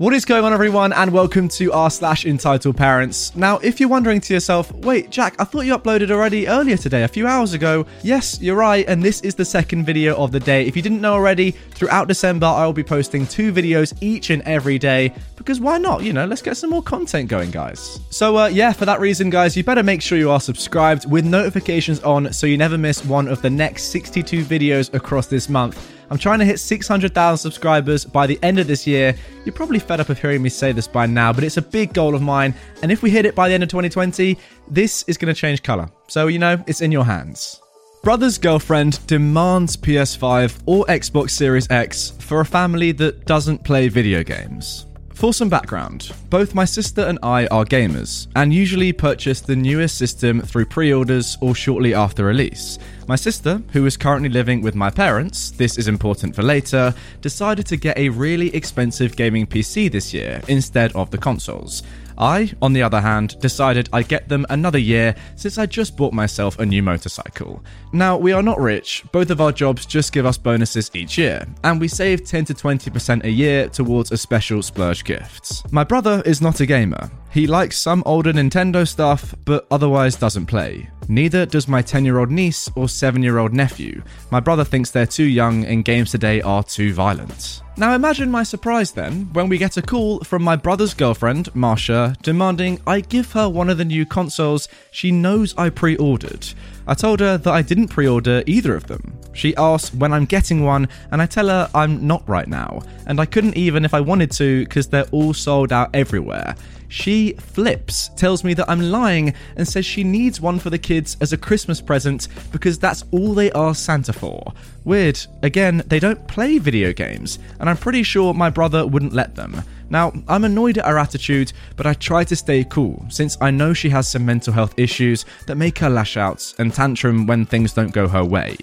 What is going on, everyone, and welcome to r slash entitled parents. Now, if you're wondering to yourself, wait, Jack, I thought you uploaded already earlier today, a few hours ago. Yes, you're right, and this is the second video of the day. If you didn't know already, throughout December, I will be posting two videos each and every day because why not? You know, let's get some more content going, guys. So, uh, yeah, for that reason, guys, you better make sure you are subscribed with notifications on so you never miss one of the next 62 videos across this month. I'm trying to hit 600,000 subscribers by the end of this year. You're probably fed up of hearing me say this by now, but it's a big goal of mine. And if we hit it by the end of 2020, this is going to change color. So, you know, it's in your hands. Brother's girlfriend demands PS5 or Xbox Series X for a family that doesn't play video games. For some background, both my sister and I are gamers, and usually purchase the newest system through pre orders or shortly after release. My sister, who is currently living with my parents, this is important for later, decided to get a really expensive gaming PC this year instead of the consoles. I, on the other hand, decided I'd get them another year since I just bought myself a new motorcycle. Now, we are not rich, both of our jobs just give us bonuses each year, and we save 10 to 20% a year towards a special splurge gift. My brother is not a gamer. He likes some older Nintendo stuff, but otherwise doesn't play. Neither does my 10 year old niece or 7 year old nephew. My brother thinks they're too young and games today are too violent. Now imagine my surprise then when we get a call from my brother's girlfriend, Marsha, demanding I give her one of the new consoles she knows I pre ordered. I told her that I didn't pre order either of them. She asks when I'm getting one, and I tell her I'm not right now, and I couldn't even if I wanted to because they're all sold out everywhere. She flips, tells me that I'm lying, and says she needs one for the kids as a Christmas present because that's all they ask Santa for. Weird. Again, they don't play video games, and I'm pretty sure my brother wouldn't let them. Now, I'm annoyed at her attitude, but I try to stay cool since I know she has some mental health issues that make her lash out and tantrum when things don't go her way.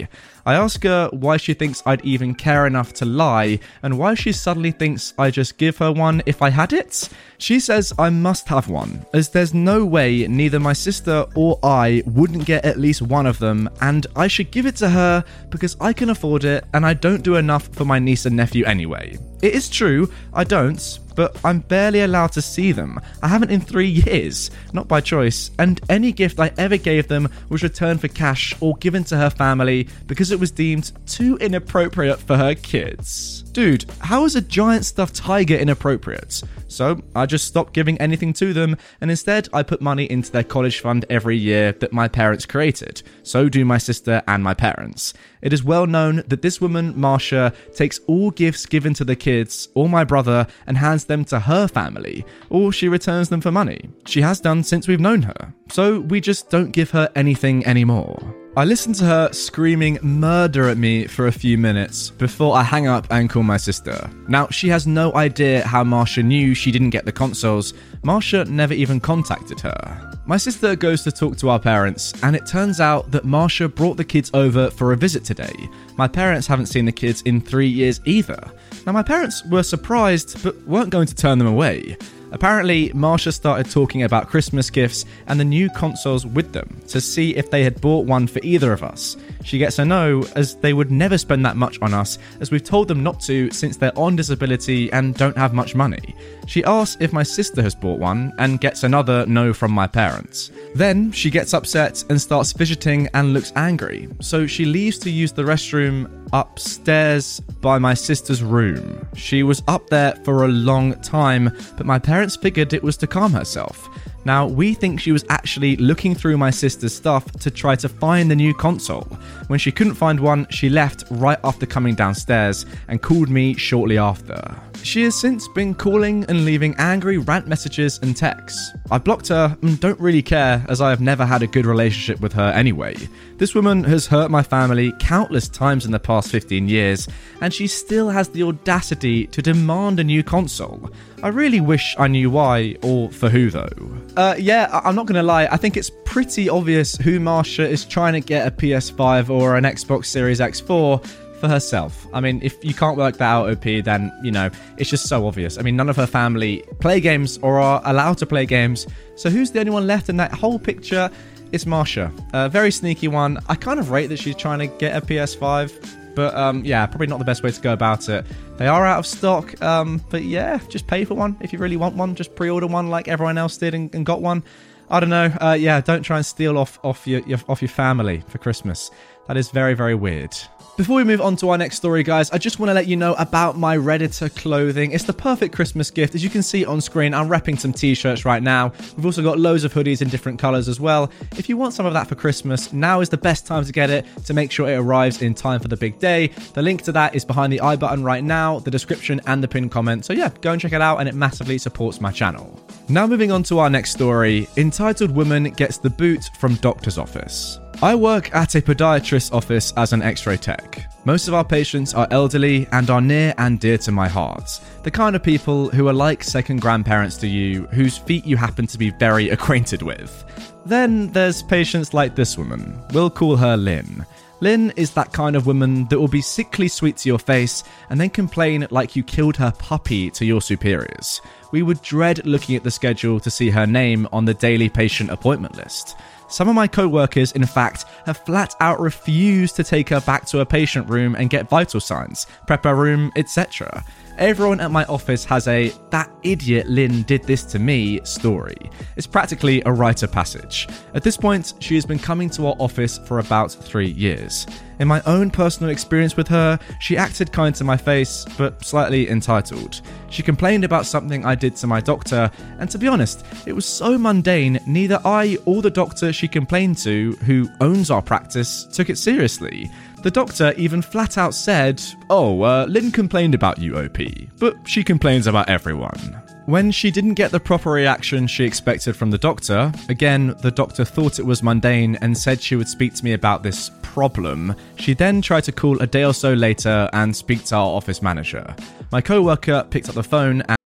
I ask her why she thinks I'd even care enough to lie and why she suddenly thinks I just give her one if I had it. She says I must have one, as there's no way neither my sister or I wouldn't get at least one of them, and I should give it to her because I can afford it and I don't do enough for my niece and nephew anyway. It is true, I don't, but I'm barely allowed to see them. I haven't in three years, not by choice, and any gift I ever gave them was returned for cash or given to her family because it was deemed too inappropriate for her kids. Dude, how is a giant stuffed tiger inappropriate? So I just stopped giving anything to them, and instead I put money into their college fund every year that my parents created. So do my sister and my parents. It is well known that this woman, Marsha, takes all gifts given to the kids or my brother and hands them to her family, or she returns them for money. She has done since we've known her. So we just don't give her anything anymore. I listened to her screaming murder at me for a few minutes before I hang up and call my sister. Now, she has no idea how Marsha knew she didn't get the consoles. Marsha never even contacted her. My sister goes to talk to our parents, and it turns out that Marsha brought the kids over for a visit today. My parents haven't seen the kids in three years either. Now, my parents were surprised, but weren't going to turn them away. Apparently, Marsha started talking about Christmas gifts and the new consoles with them to see if they had bought one for either of us. She gets a no, as they would never spend that much on us, as we've told them not to since they're on disability and don't have much money. She asks if my sister has bought one and gets another no from my parents. Then she gets upset and starts fidgeting and looks angry, so she leaves to use the restroom upstairs by my sister's room. She was up there for a long time, but my parents figured it was to calm herself. Now, we think she was actually looking through my sister's stuff to try to find the new console. When she couldn't find one, she left right after coming downstairs and called me shortly after. She has since been calling and leaving angry rant messages and texts. I blocked her and don't really care as I have never had a good relationship with her anyway. This woman has hurt my family countless times in the past 15 years, and she still has the audacity to demand a new console. I really wish I knew why, or for who though. Uh, yeah, I- I'm not gonna lie, I think it's pretty obvious who Marsha is trying to get a PS5 or an Xbox Series X4 for herself. I mean, if you can't work that out, OP, then, you know, it's just so obvious. I mean, none of her family play games or are allowed to play games. So who's the only one left in that whole picture? It's Marsha. A very sneaky one. I kind of rate that she's trying to get a PS5, but um, yeah, probably not the best way to go about it. They are out of stock, um, but yeah, just pay for one if you really want one. Just pre-order one like everyone else did and, and got one. I don't know. Uh, yeah, don't try and steal off off your, your off your family for Christmas. That is very very weird. Before we move on to our next story, guys, I just want to let you know about my Redditor clothing. It's the perfect Christmas gift. As you can see on screen, I'm repping some t shirts right now. We've also got loads of hoodies in different colors as well. If you want some of that for Christmas, now is the best time to get it to make sure it arrives in time for the big day. The link to that is behind the i button right now, the description, and the pinned comment. So, yeah, go and check it out, and it massively supports my channel. Now, moving on to our next story entitled Woman Gets the Boot from Doctor's Office. I work at a podiatrist's office as an x ray tech. Most of our patients are elderly and are near and dear to my heart. The kind of people who are like second grandparents to you, whose feet you happen to be very acquainted with. Then there's patients like this woman. We'll call her Lynn. Lynn is that kind of woman that will be sickly sweet to your face and then complain like you killed her puppy to your superiors. We would dread looking at the schedule to see her name on the daily patient appointment list. Some of my co workers, in fact, have flat out refused to take her back to a patient room and get vital signs, prep her room, etc. Everyone at my office has a that idiot Lynn did this to me story. It's practically a rite of passage. At this point, she has been coming to our office for about three years. In my own personal experience with her, she acted kind to my face, but slightly entitled. She complained about something I did to my doctor, and to be honest, it was so mundane, neither I or the doctor she complained to, who owns our practice, took it seriously. The doctor even flat out said, Oh, uh, Lynn complained about you, OP, but she complains about everyone. When she didn't get the proper reaction she expected from the doctor, again, the doctor thought it was mundane and said she would speak to me about this problem. She then tried to call a day or so later and speak to our office manager. My co worker picked up the phone and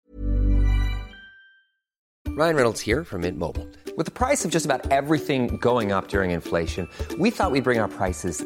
Ryan Reynolds here from Mint Mobile. With the price of just about everything going up during inflation, we thought we'd bring our prices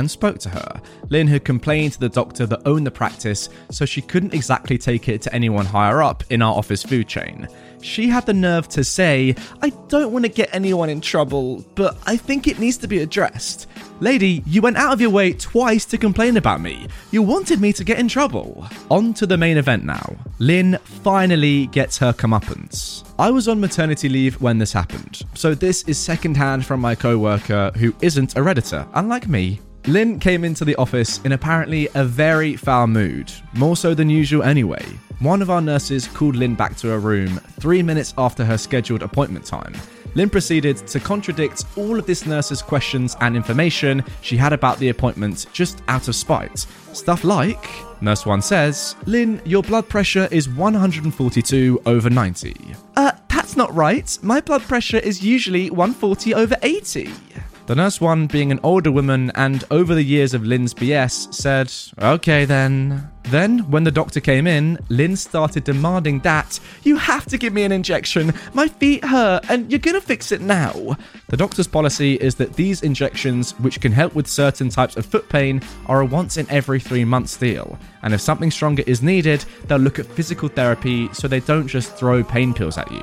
and spoke to her. Lynn had complained to the doctor that owned the practice, so she couldn't exactly take it to anyone higher up in our office food chain. She had the nerve to say, I don't want to get anyone in trouble, but I think it needs to be addressed. Lady, you went out of your way twice to complain about me. You wanted me to get in trouble. On to the main event now. Lynn finally gets her comeuppance. I was on maternity leave when this happened, so this is secondhand from my co worker who isn't a Redditor, unlike me. Lynn came into the office in apparently a very foul mood, more so than usual anyway. One of our nurses called Lynn back to her room three minutes after her scheduled appointment time. Lynn proceeded to contradict all of this nurse's questions and information she had about the appointment just out of spite. Stuff like, Nurse 1 says, Lynn, your blood pressure is 142 over 90. Uh, that's not right. My blood pressure is usually 140 over 80. The nurse one, being an older woman and over the years of Lynn's BS, said, Okay then. Then, when the doctor came in, Lynn started demanding that, You have to give me an injection. My feet hurt and you're gonna fix it now. The doctor's policy is that these injections, which can help with certain types of foot pain, are a once in every three months deal. And if something stronger is needed, they'll look at physical therapy so they don't just throw pain pills at you.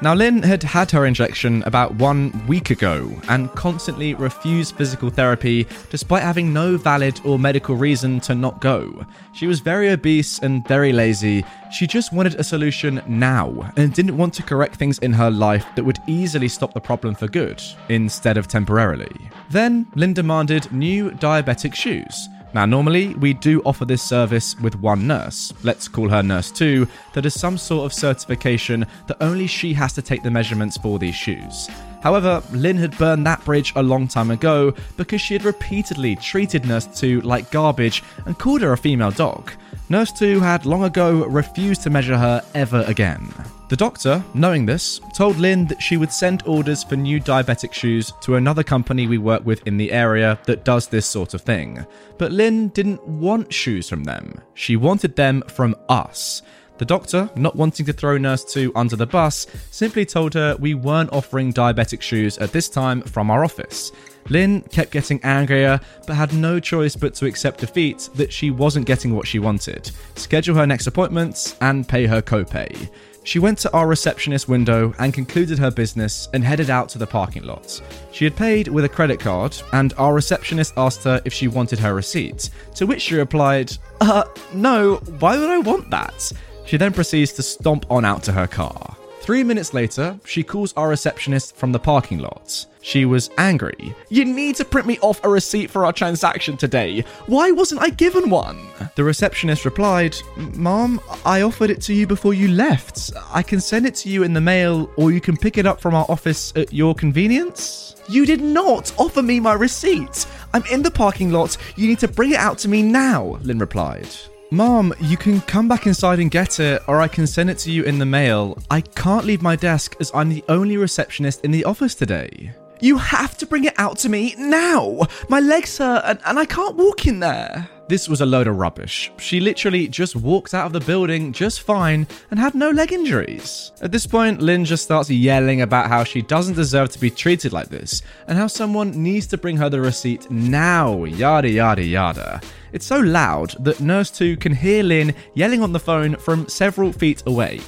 Now, Lynn had had her injection about one week ago and constantly refused physical therapy despite having no valid or medical reason to not go. She was very obese and very lazy. She just wanted a solution now and didn't want to correct things in her life that would easily stop the problem for good, instead of temporarily. Then, Lynn demanded new diabetic shoes. Now, normally we do offer this service with one nurse, let's call her Nurse 2, that has some sort of certification that only she has to take the measurements for these shoes. However, Lynn had burned that bridge a long time ago because she had repeatedly treated Nurse 2 like garbage and called her a female dog. Nurse 2 had long ago refused to measure her ever again. The doctor, knowing this, told Lynn that she would send orders for new diabetic shoes to another company we work with in the area that does this sort of thing. But Lynn didn't want shoes from them, she wanted them from us. The doctor, not wanting to throw Nurse 2 under the bus, simply told her we weren't offering diabetic shoes at this time from our office. Lynn kept getting angrier, but had no choice but to accept defeat that she wasn't getting what she wanted, schedule her next appointments, and pay her copay. She went to our receptionist window and concluded her business and headed out to the parking lot. She had paid with a credit card, and our receptionist asked her if she wanted her receipt, to which she replied, Uh, no, why would I want that? She then proceeds to stomp on out to her car. Three minutes later, she calls our receptionist from the parking lot. She was angry. You need to print me off a receipt for our transaction today. Why wasn't I given one? The receptionist replied, Mom, I offered it to you before you left. I can send it to you in the mail, or you can pick it up from our office at your convenience. You did not offer me my receipt. I'm in the parking lot. You need to bring it out to me now, Lynn replied. Mom, you can come back inside and get it, or I can send it to you in the mail. I can't leave my desk as I'm the only receptionist in the office today. You have to bring it out to me now! My legs hurt and, and I can't walk in there. This was a load of rubbish. She literally just walked out of the building just fine and had no leg injuries. At this point, Lynn just starts yelling about how she doesn't deserve to be treated like this and how someone needs to bring her the receipt now, yada yada yada. It's so loud that Nurse 2 can hear Lynn yelling on the phone from several feet away.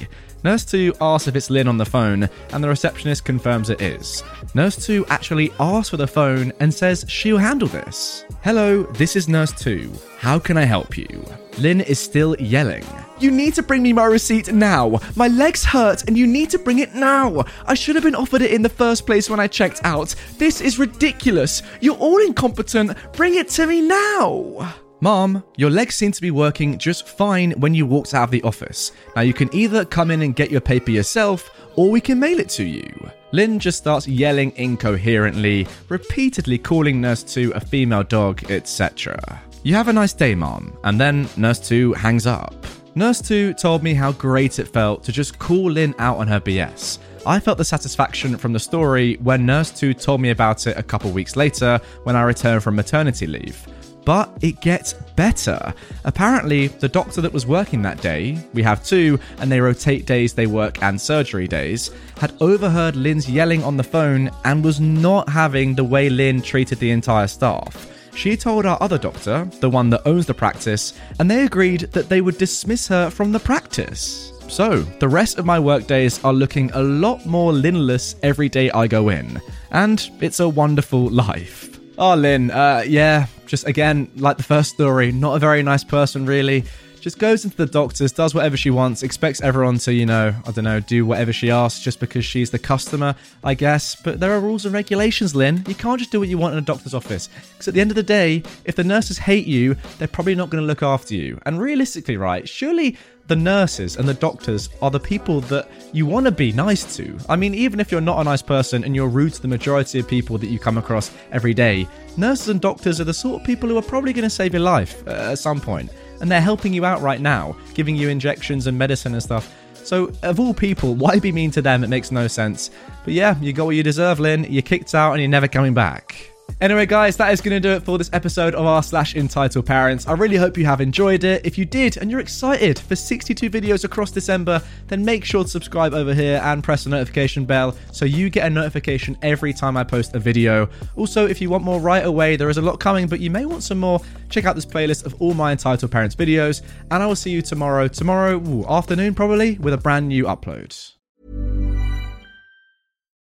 Nurse 2 asks if it's Lynn on the phone, and the receptionist confirms it is. Nurse 2 actually asks for the phone and says she'll handle this. Hello, this is Nurse 2. How can I help you? Lynn is still yelling. You need to bring me my receipt now. My legs hurt and you need to bring it now. I should have been offered it in the first place when I checked out. This is ridiculous. You're all incompetent. Bring it to me now. Mom, your legs seem to be working just fine when you walked out of the office. Now you can either come in and get your paper yourself, or we can mail it to you. Lynn just starts yelling incoherently, repeatedly calling Nurse 2 a female dog, etc. You have a nice day, Mom. And then Nurse 2 hangs up. Nurse 2 told me how great it felt to just call Lynn out on her BS. I felt the satisfaction from the story when Nurse 2 told me about it a couple weeks later when I returned from maternity leave. But it gets better. Apparently, the doctor that was working that day, we have two, and they rotate days they work and surgery days, had overheard Lynn's yelling on the phone and was not having the way Lynn treated the entire staff. She told our other doctor, the one that owns the practice, and they agreed that they would dismiss her from the practice. So, the rest of my workdays are looking a lot more Lynnless every day I go in, and it's a wonderful life. Oh, Lynn, uh, yeah, just again, like the first story, not a very nice person, really. Just goes into the doctors, does whatever she wants, expects everyone to, you know, I don't know, do whatever she asks just because she's the customer, I guess. But there are rules and regulations, Lynn. You can't just do what you want in a doctor's office. Because at the end of the day, if the nurses hate you, they're probably not going to look after you. And realistically, right, surely the nurses and the doctors are the people that you want to be nice to. I mean, even if you're not a nice person and you're rude to the majority of people that you come across every day, nurses and doctors are the sort of people who are probably going to save your life uh, at some point and they're helping you out right now, giving you injections and medicine and stuff. So, of all people, why be mean to them? It makes no sense. But yeah, you got what you deserve, Lynn. You're kicked out and you're never coming back. Anyway, guys, that is going to do it for this episode of r slash entitled parents. I really hope you have enjoyed it. If you did and you're excited for 62 videos across December, then make sure to subscribe over here and press the notification bell so you get a notification every time I post a video. Also, if you want more right away, there is a lot coming, but you may want some more. Check out this playlist of all my entitled parents videos, and I will see you tomorrow, tomorrow ooh, afternoon probably, with a brand new upload.